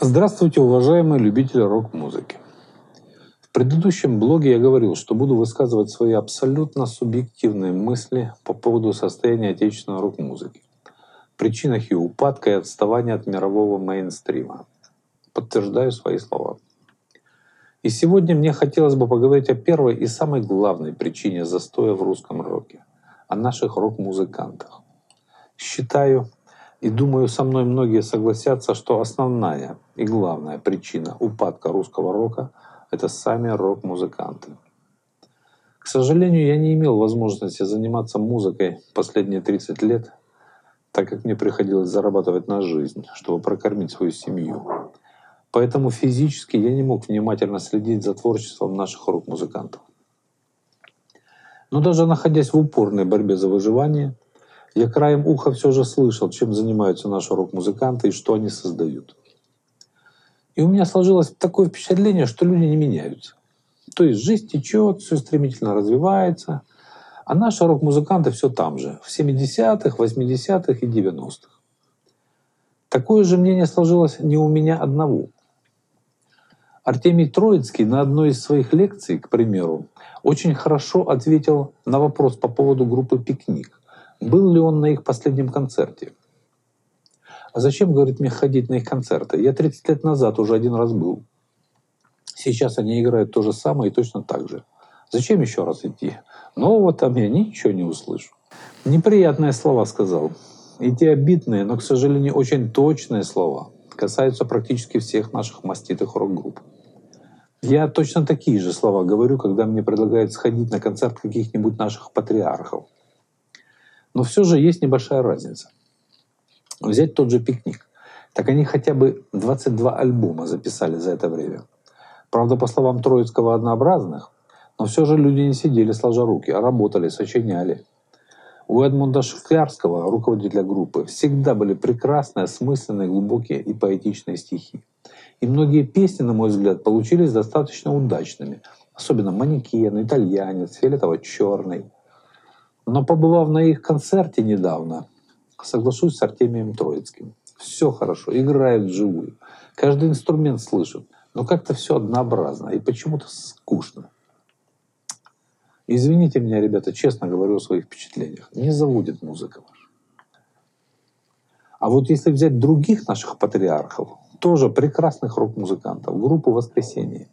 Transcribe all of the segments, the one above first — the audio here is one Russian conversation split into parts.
Здравствуйте, уважаемые любители рок-музыки. В предыдущем блоге я говорил, что буду высказывать свои абсолютно субъективные мысли по поводу состояния отечественной рок-музыки, причинах ее упадка и отставания от мирового мейнстрима. Подтверждаю свои слова. И сегодня мне хотелось бы поговорить о первой и самой главной причине застоя в русском роке – о наших рок-музыкантах. Считаю, и думаю, со мной многие согласятся, что основная и главная причина упадка русского рока – это сами рок-музыканты. К сожалению, я не имел возможности заниматься музыкой последние 30 лет, так как мне приходилось зарабатывать на жизнь, чтобы прокормить свою семью. Поэтому физически я не мог внимательно следить за творчеством наших рок-музыкантов. Но даже находясь в упорной борьбе за выживание, я краем уха все же слышал, чем занимаются наши рок-музыканты и что они создают. И у меня сложилось такое впечатление, что люди не меняются. То есть жизнь течет, все стремительно развивается, а наши рок-музыканты все там же, в 70-х, 80-х и 90-х. Такое же мнение сложилось не у меня одного. Артемий Троицкий на одной из своих лекций, к примеру, очень хорошо ответил на вопрос по поводу группы «Пикник», был ли он на их последнем концерте? А зачем, говорит, мне ходить на их концерты? Я 30 лет назад уже один раз был. Сейчас они играют то же самое и точно так же. Зачем еще раз идти? Нового там я ничего не услышу. Неприятные слова сказал. И те обидные, но, к сожалению, очень точные слова касаются практически всех наших маститых рок-групп. Я точно такие же слова говорю, когда мне предлагают сходить на концерт каких-нибудь наших патриархов. Но все же есть небольшая разница. Взять тот же пикник. Так они хотя бы 22 альбома записали за это время. Правда, по словам Троицкого, однообразных, но все же люди не сидели сложа руки, а работали, сочиняли. У Эдмунда Шклярского, руководителя группы, всегда были прекрасные, осмысленные, глубокие и поэтичные стихи. И многие песни, на мой взгляд, получились достаточно удачными. Особенно «Манекен», «Итальянец», «Фиолетово-черный». Но побывав на их концерте недавно, соглашусь с Артемием Троицким. Все хорошо, играют вживую. Каждый инструмент слышит. Но как-то все однообразно и почему-то скучно. Извините меня, ребята, честно говорю о своих впечатлениях. Не заводит музыка ваша. А вот если взять других наших патриархов, тоже прекрасных рок-музыкантов, группу «Воскресенье»,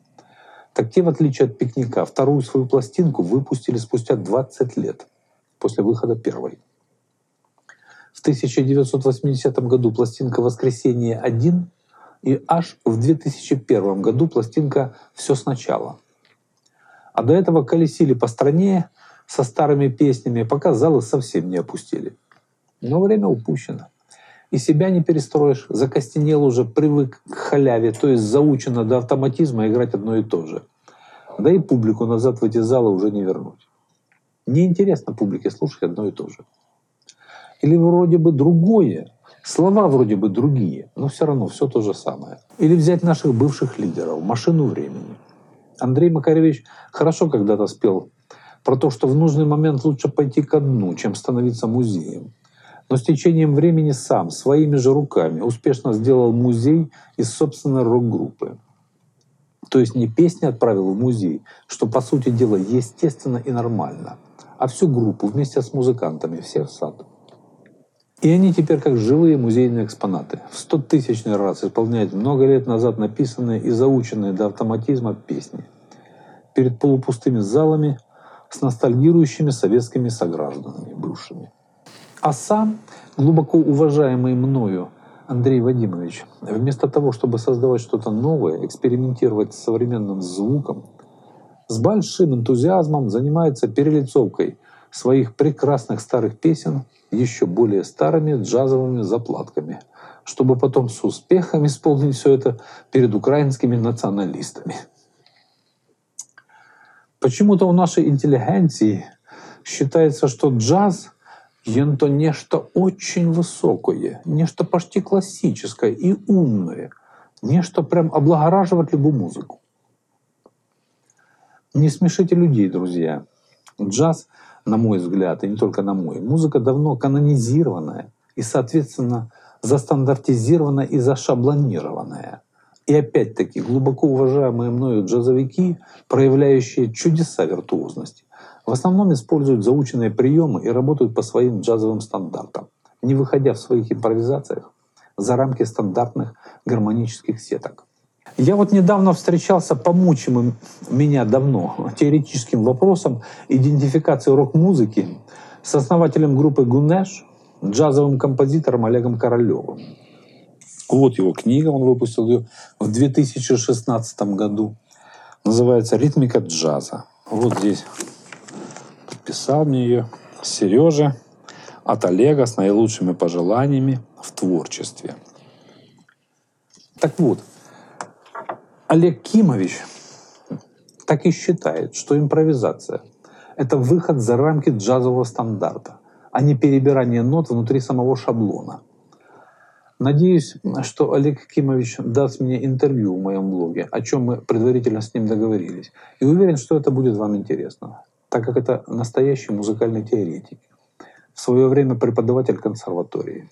так те, в отличие от «Пикника», вторую свою пластинку выпустили спустя 20 лет после выхода первой. В 1980 году пластинка «Воскресенье-1» и аж в 2001 году пластинка «Все сначала». А до этого колесили по стране со старыми песнями, пока залы совсем не опустили. Но время упущено. И себя не перестроишь, закостенел уже, привык к халяве, то есть заучено до автоматизма играть одно и то же. Да и публику назад в эти залы уже не вернуть. Неинтересно публике слушать одно и то же. Или вроде бы другое, слова вроде бы другие, но все равно все то же самое. Или взять наших бывших лидеров, машину времени. Андрей Макаревич хорошо когда-то спел про то, что в нужный момент лучше пойти ко дну, чем становиться музеем. Но с течением времени сам, своими же руками, успешно сделал музей из собственной рок-группы. То есть не песни отправил в музей, что по сути дела естественно и нормально – а всю группу вместе с музыкантами, все в сад. И они теперь как живые музейные экспонаты. В сто тысячный раз исполняют много лет назад написанные и заученные до автоматизма песни. Перед полупустыми залами с ностальгирующими советскими согражданами бывшими. А сам, глубоко уважаемый мною Андрей Вадимович, вместо того, чтобы создавать что-то новое, экспериментировать с современным звуком, с большим энтузиазмом занимается перелицовкой своих прекрасных старых песен еще более старыми джазовыми заплатками, чтобы потом с успехом исполнить все это перед украинскими националистами. Почему-то у нашей интеллигенции считается, что джаз это нечто очень высокое, нечто почти классическое и умное, нечто прям облагораживать любую музыку. Не смешите людей, друзья. Джаз, на мой взгляд, и не только на мой, музыка давно канонизированная и, соответственно, застандартизированная и зашаблонированная. И опять-таки глубоко уважаемые мною джазовики, проявляющие чудеса виртуозности, в основном используют заученные приемы и работают по своим джазовым стандартам, не выходя в своих импровизациях за рамки стандартных гармонических сеток. Я вот недавно встречался помучимым меня давно теоретическим вопросом идентификации рок-музыки с основателем группы «Гунеш», джазовым композитором Олегом Королевым. Вот его книга, он выпустил ее в 2016 году. Называется «Ритмика джаза». Вот здесь подписал мне ее Сережа от Олега с наилучшими пожеланиями в творчестве. Так вот, Олег Кимович так и считает, что импровизация — это выход за рамки джазового стандарта, а не перебирание нот внутри самого шаблона. Надеюсь, что Олег Кимович даст мне интервью в моем блоге, о чем мы предварительно с ним договорились. И уверен, что это будет вам интересно, так как это настоящий музыкальный теоретик. В свое время преподаватель консерватории.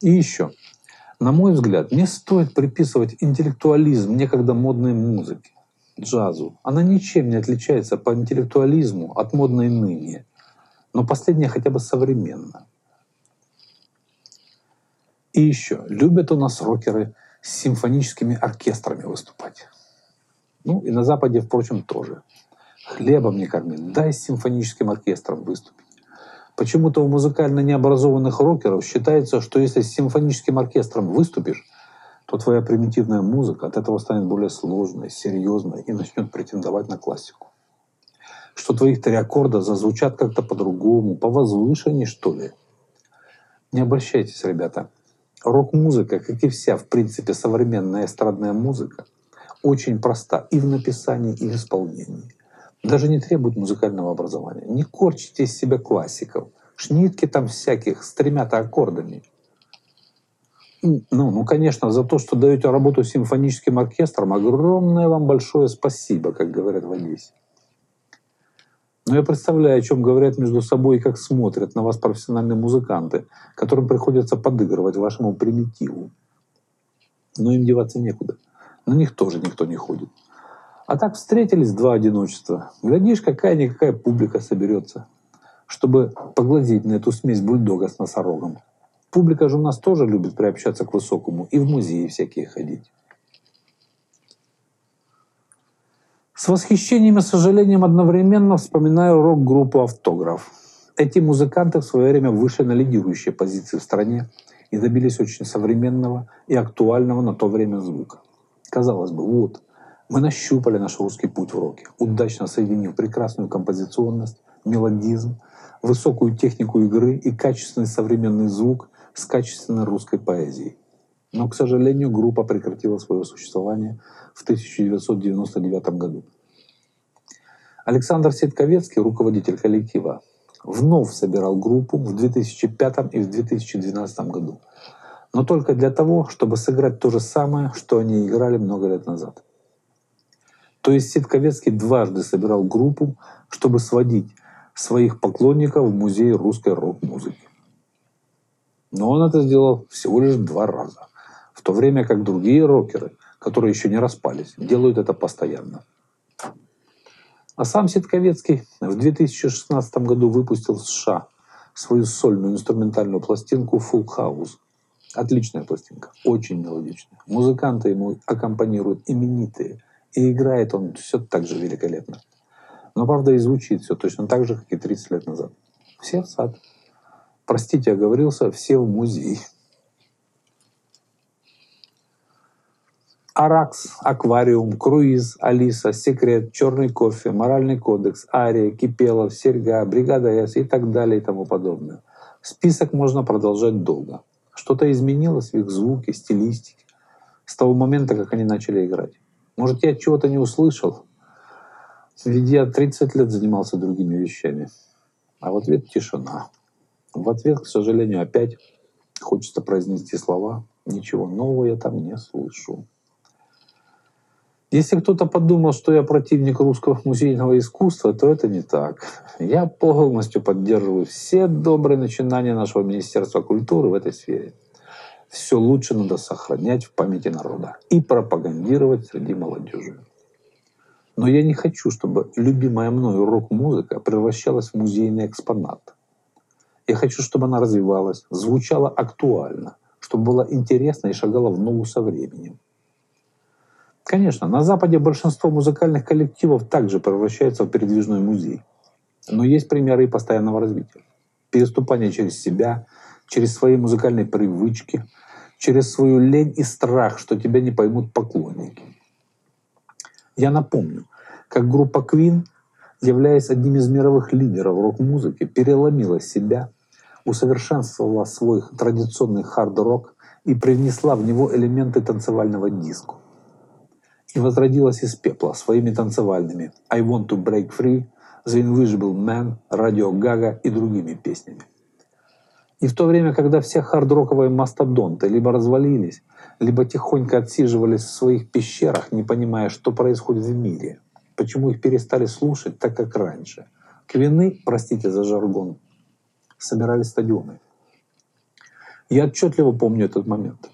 И еще. На мой взгляд, не стоит приписывать интеллектуализм некогда модной музыке, джазу. Она ничем не отличается по интеллектуализму от модной ныне. Но последняя хотя бы современна. И еще, любят у нас рокеры с симфоническими оркестрами выступать. Ну и на Западе, впрочем, тоже. Хлебом не корми, дай симфоническим оркестром выступить. Почему-то у музыкально необразованных рокеров считается, что если с симфоническим оркестром выступишь, то твоя примитивная музыка от этого станет более сложной, серьезной и начнет претендовать на классику. Что твоих три аккорда зазвучат как-то по-другому, по возвышенней, что ли. Не обольщайтесь, ребята. Рок-музыка, как и вся, в принципе, современная эстрадная музыка, очень проста и в написании, и в исполнении даже не требует музыкального образования. Не корчите из себя классиков. Шнитки там всяких с тремя-то аккордами. Ну, ну, конечно, за то, что даете работу симфоническим оркестром, огромное вам большое спасибо, как говорят в Одессе. Но я представляю, о чем говорят между собой и как смотрят на вас профессиональные музыканты, которым приходится подыгрывать вашему примитиву. Но им деваться некуда. На них тоже никто не ходит. А так встретились два одиночества. Глядишь, какая-никакая публика соберется, чтобы поглазеть на эту смесь бульдога с носорогом. Публика же у нас тоже любит приобщаться к высокому и в музеи всякие ходить. С восхищением и сожалением одновременно вспоминаю рок-группу «Автограф». Эти музыканты в свое время вышли на лидирующие позиции в стране и добились очень современного и актуального на то время звука. Казалось бы, вот – мы нащупали наш русский путь в роке, удачно соединив прекрасную композиционность, мелодизм, высокую технику игры и качественный современный звук с качественной русской поэзией. Но, к сожалению, группа прекратила свое существование в 1999 году. Александр Ситковецкий, руководитель коллектива, вновь собирал группу в 2005 и в 2012 году. Но только для того, чтобы сыграть то же самое, что они играли много лет назад – то есть Ситковецкий дважды собирал группу, чтобы сводить своих поклонников в музей русской рок-музыки. Но он это сделал всего лишь два раза, в то время как другие рокеры, которые еще не распались, делают это постоянно. А сам Ситковецкий в 2016 году выпустил в США свою сольную инструментальную пластинку Full House. Отличная пластинка, очень мелодичная. Музыканты ему аккомпанируют именитые – и играет он все так же великолепно. Но, правда, и звучит все точно так же, как и 30 лет назад. Все в сад. Простите, оговорился, все в музей. Аракс, Аквариум, Круиз, Алиса, Секрет, Черный кофе, Моральный кодекс, Ария, Кипелов, Серьга, Бригада С и так далее и тому подобное. Список можно продолжать долго. Что-то изменилось в их звуке, стилистике с того момента, как они начали играть. Может, я чего-то не услышал? Ведь я 30 лет занимался другими вещами. А в ответ тишина. В ответ, к сожалению, опять хочется произнести слова. Ничего нового я там не слышу. Если кто-то подумал, что я противник русского музейного искусства, то это не так. Я полностью поддерживаю все добрые начинания нашего Министерства культуры в этой сфере. Все лучше надо сохранять в памяти народа и пропагандировать среди молодежи. Но я не хочу, чтобы любимая мною рок-музыка превращалась в музейный экспонат. Я хочу, чтобы она развивалась, звучала актуально, чтобы была интересна и шагала в ногу со временем. Конечно, на Западе большинство музыкальных коллективов также превращается в передвижной музей. Но есть примеры и постоянного развития. Переступание через себя, через свои музыкальные привычки, через свою лень и страх, что тебя не поймут поклонники. Я напомню, как группа Queen, являясь одним из мировых лидеров рок-музыки, переломила себя, усовершенствовала свой традиционный хард-рок и привнесла в него элементы танцевального диско. И возродилась из пепла своими танцевальными «I Want to Break Free», «The Invisible Man», «Radio Gaga» и другими песнями. И в то время, когда все хард-роковые мастодонты либо развалились, либо тихонько отсиживались в своих пещерах, не понимая, что происходит в мире, почему их перестали слушать так, как раньше. Квины, простите за жаргон, собирали стадионы. Я отчетливо помню этот момент.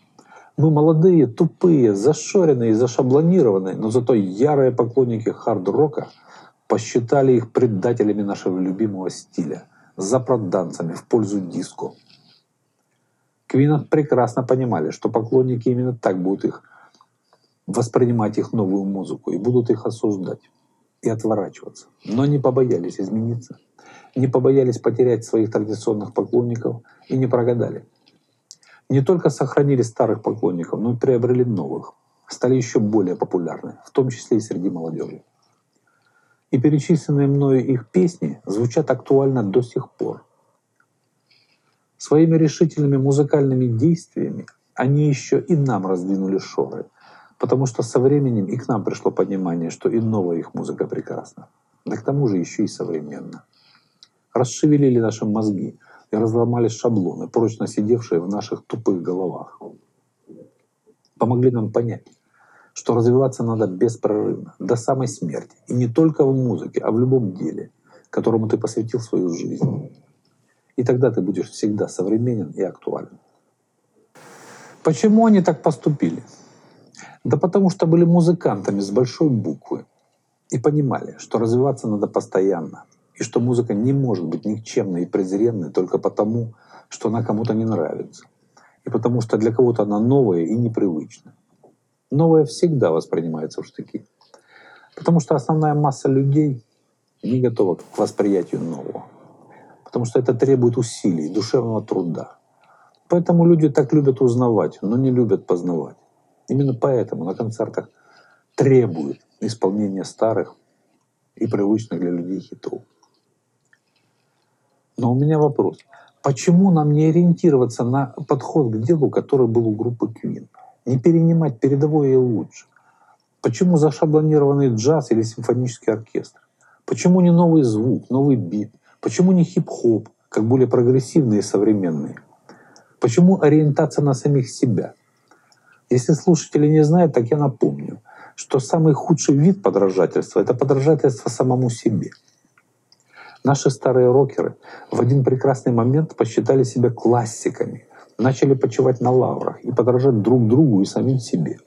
Мы молодые, тупые, зашоренные и зашаблонированные, но зато ярые поклонники хард-рока посчитали их предателями нашего любимого стиля, запроданцами в пользу диско. Квина прекрасно понимали, что поклонники именно так будут их воспринимать их новую музыку и будут их осуждать и отворачиваться. Но не побоялись измениться, не побоялись потерять своих традиционных поклонников и не прогадали. Не только сохранили старых поклонников, но и приобрели новых, стали еще более популярны, в том числе и среди молодежи. И перечисленные мною их песни звучат актуально до сих пор. Своими решительными музыкальными действиями они еще и нам раздвинули шоры – Потому что со временем и к нам пришло понимание, что и новая их музыка прекрасна. Да к тому же еще и современно. Расшевелили наши мозги и разломали шаблоны, прочно сидевшие в наших тупых головах. Помогли нам понять, что развиваться надо беспрерывно, до самой смерти. И не только в музыке, а в любом деле, которому ты посвятил свою жизнь. И тогда ты будешь всегда современен и актуален. Почему они так поступили? Да потому что были музыкантами с большой буквы и понимали, что развиваться надо постоянно, и что музыка не может быть никчемной и презренной только потому, что она кому-то не нравится, и потому что для кого-то она новая и непривычная. Новое всегда воспринимается в штыки, потому что основная масса людей не готова к восприятию нового, потому что это требует усилий, душевного труда. Поэтому люди так любят узнавать, но не любят познавать. Именно поэтому на концертах требуют исполнения старых и привычных для людей хитов. Но у меня вопрос. Почему нам не ориентироваться на подход к делу, который был у группы Queen? Не перенимать передовое и лучше? Почему зашаблонированный джаз или симфонический оркестр? Почему не новый звук, новый бит? Почему не хип-хоп, как более прогрессивные и современные? Почему ориентация на самих себя? Если слушатели не знают, так я напомню, что самый худший вид подражательства — это подражательство самому себе. Наши старые рокеры в один прекрасный момент посчитали себя классиками, начали почивать на лаврах и подражать друг другу и самим себе.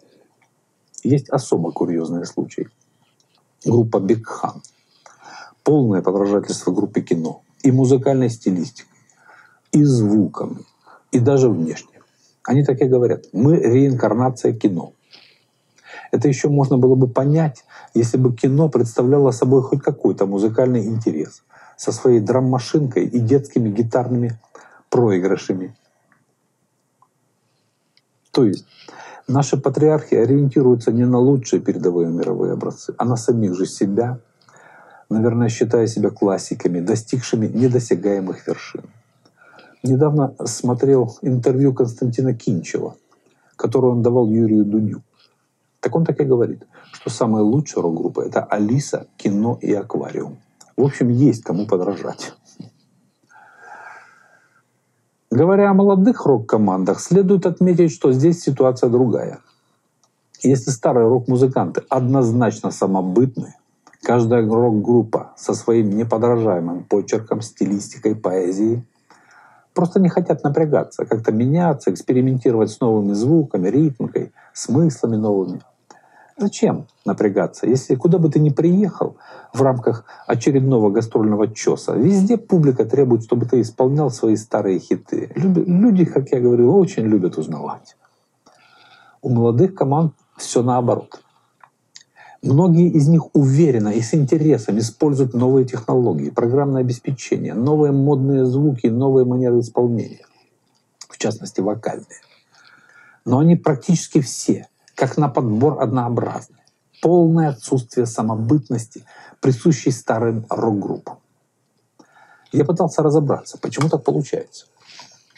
Есть особо курьезные случаи. Группа Биг Хан. Полное подражательство группе кино и музыкальной стилистикой, и звуками, и даже внешне. Они так и говорят. Мы реинкарнация кино. Это еще можно было бы понять, если бы кино представляло собой хоть какой-то музыкальный интерес со своей драм-машинкой и детскими гитарными проигрышами. То есть наши патриархи ориентируются не на лучшие передовые мировые образцы, а на самих же себя, наверное, считая себя классиками, достигшими недосягаемых вершин. Недавно смотрел интервью Константина Кинчева, которое он давал Юрию Дудю. Так он так и говорит, что самая лучшая рок-группа — это Алиса, кино и аквариум. В общем, есть кому подражать. Говоря о молодых рок-командах, следует отметить, что здесь ситуация другая. Если старые рок-музыканты однозначно самобытны, каждая рок-группа со своим неподражаемым почерком, стилистикой, поэзией, Просто не хотят напрягаться, как-то меняться, экспериментировать с новыми звуками, ритмикой, смыслами новыми. Зачем напрягаться, если куда бы ты ни приехал в рамках очередного гастрольного чеса, везде публика требует, чтобы ты исполнял свои старые хиты. Люди, как я говорил, очень любят узнавать. У молодых команд все наоборот. Многие из них уверенно и с интересом используют новые технологии, программное обеспечение, новые модные звуки, новые манеры исполнения, в частности вокальные. Но они практически все, как на подбор, однообразны. Полное отсутствие самобытности, присущей старым рок-группам. Я пытался разобраться, почему так получается.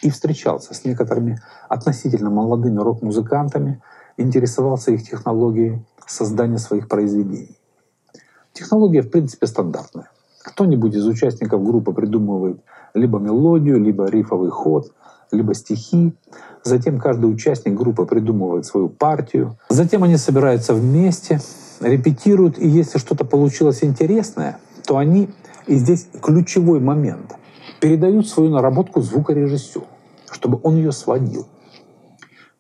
И встречался с некоторыми относительно молодыми рок-музыкантами, интересовался их технологией создания своих произведений. Технология, в принципе, стандартная. Кто-нибудь из участников группы придумывает либо мелодию, либо рифовый ход, либо стихи. Затем каждый участник группы придумывает свою партию. Затем они собираются вместе, репетируют, и если что-то получилось интересное, то они, и здесь ключевой момент, передают свою наработку звукорежиссеру, чтобы он ее сводил.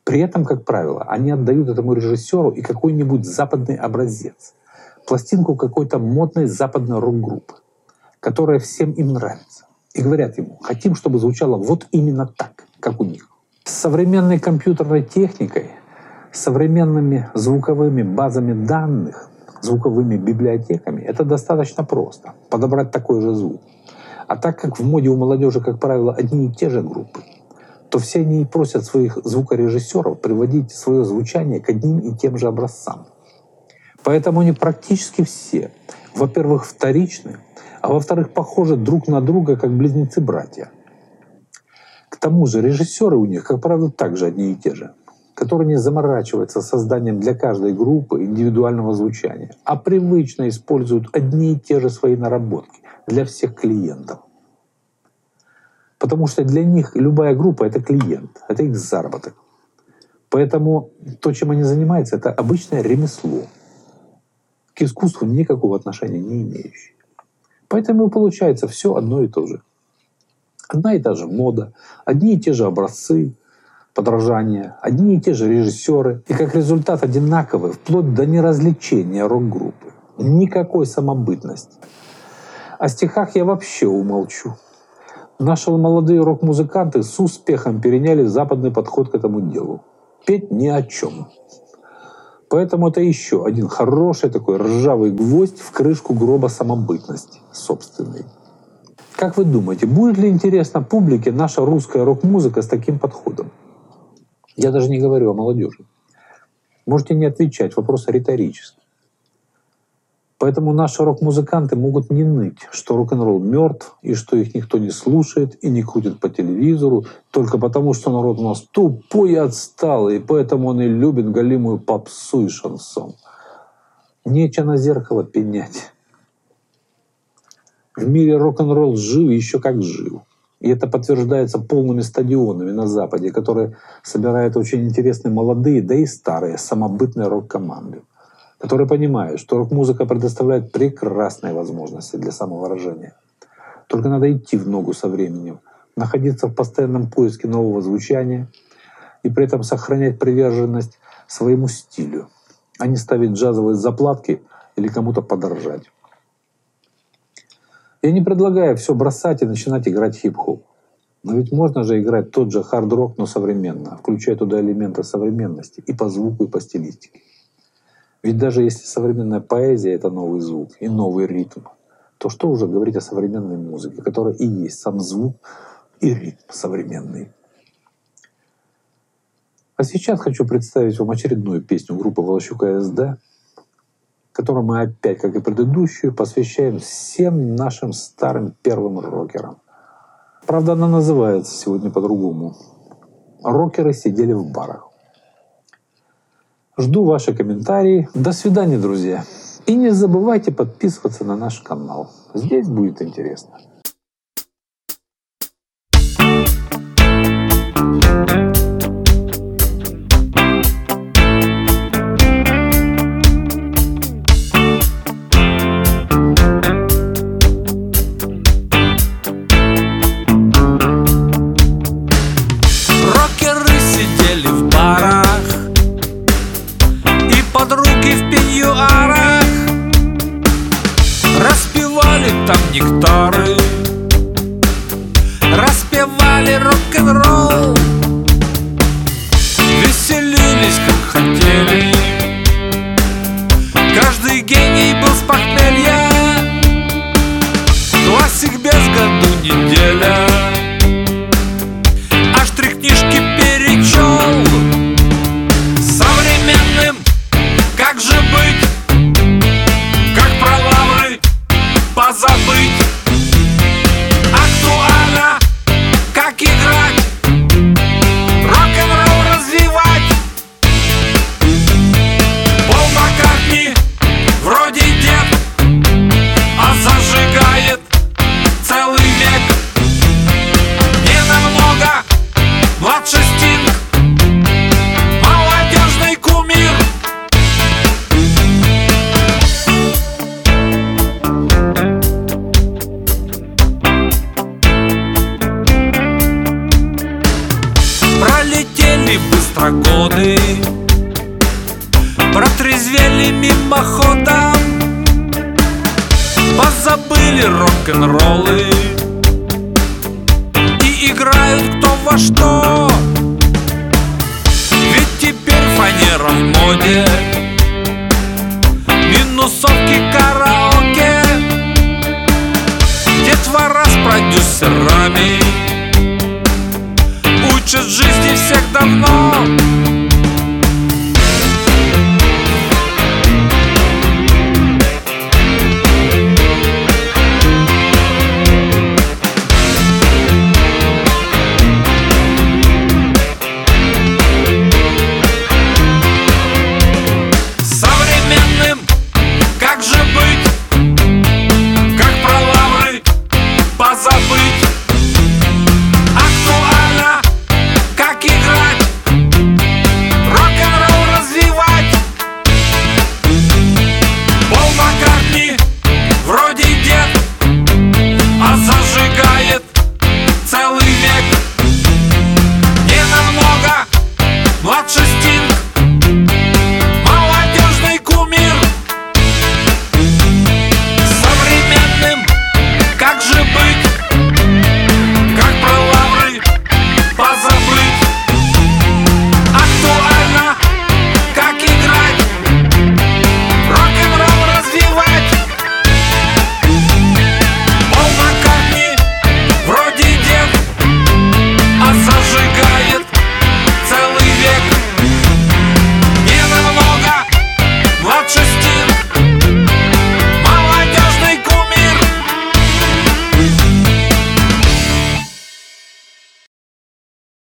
При этом, как правило, они отдают этому режиссеру и какой-нибудь западный образец, пластинку какой-то модной западной рок-группы, которая всем им нравится. И говорят ему, хотим, чтобы звучало вот именно так, как у них. С современной компьютерной техникой, современными звуковыми базами данных, звуковыми библиотеками, это достаточно просто. Подобрать такой же звук. А так как в моде у молодежи, как правило, одни и те же группы, то все они просят своих звукорежиссеров приводить свое звучание к одним и тем же образцам. Поэтому они практически все, во-первых, вторичны, а во-вторых, похожи друг на друга, как близнецы-братья. К тому же режиссеры у них, как правило, также одни и те же, которые не заморачиваются созданием для каждой группы индивидуального звучания, а привычно используют одни и те же свои наработки для всех клиентов. Потому что для них любая группа — это клиент, это их заработок. Поэтому то, чем они занимаются, это обычное ремесло, к искусству никакого отношения не имеющее. Поэтому получается все одно и то же. Одна и та же мода, одни и те же образцы, подражания, одни и те же режиссеры. И как результат одинаковые, вплоть до неразличения рок-группы. Никакой самобытности. О стихах я вообще умолчу. Наши молодые рок-музыканты с успехом переняли западный подход к этому делу. Петь ни о чем. Поэтому это еще один хороший такой ржавый гвоздь в крышку гроба самобытности собственной. Как вы думаете, будет ли интересно публике наша русская рок-музыка с таким подходом? Я даже не говорю о молодежи. Можете не отвечать, вопрос риторический. Поэтому наши рок-музыканты могут не ныть, что рок-н-ролл мертв, и что их никто не слушает и не крутит по телевизору, только потому, что народ у нас тупой и отсталый, и поэтому он и любит галимую попсу и шансон. Нечего на зеркало пенять. В мире рок-н-ролл жив еще как жив. И это подтверждается полными стадионами на Западе, которые собирают очень интересные молодые, да и старые самобытные рок-команды которые понимают, что рок-музыка предоставляет прекрасные возможности для самовыражения. Только надо идти в ногу со временем, находиться в постоянном поиске нового звучания и при этом сохранять приверженность своему стилю, а не ставить джазовые заплатки или кому-то подорожать. Я не предлагаю все бросать и начинать играть хип-хоп. Но ведь можно же играть тот же хард-рок, но современно, включая туда элементы современности и по звуку, и по стилистике. Ведь даже если современная поэзия — это новый звук и новый ритм, то что уже говорить о современной музыке, которая и есть сам звук и ритм современный. А сейчас хочу представить вам очередную песню группы Волощука СД, которую мы опять, как и предыдущую, посвящаем всем нашим старым первым рокерам. Правда, она называется сегодня по-другому. Рокеры сидели в барах. Жду ваши комментарии. До свидания, друзья. И не забывайте подписываться на наш канал. Здесь будет интересно. Каждый гений был с похмелья Классик без году неделя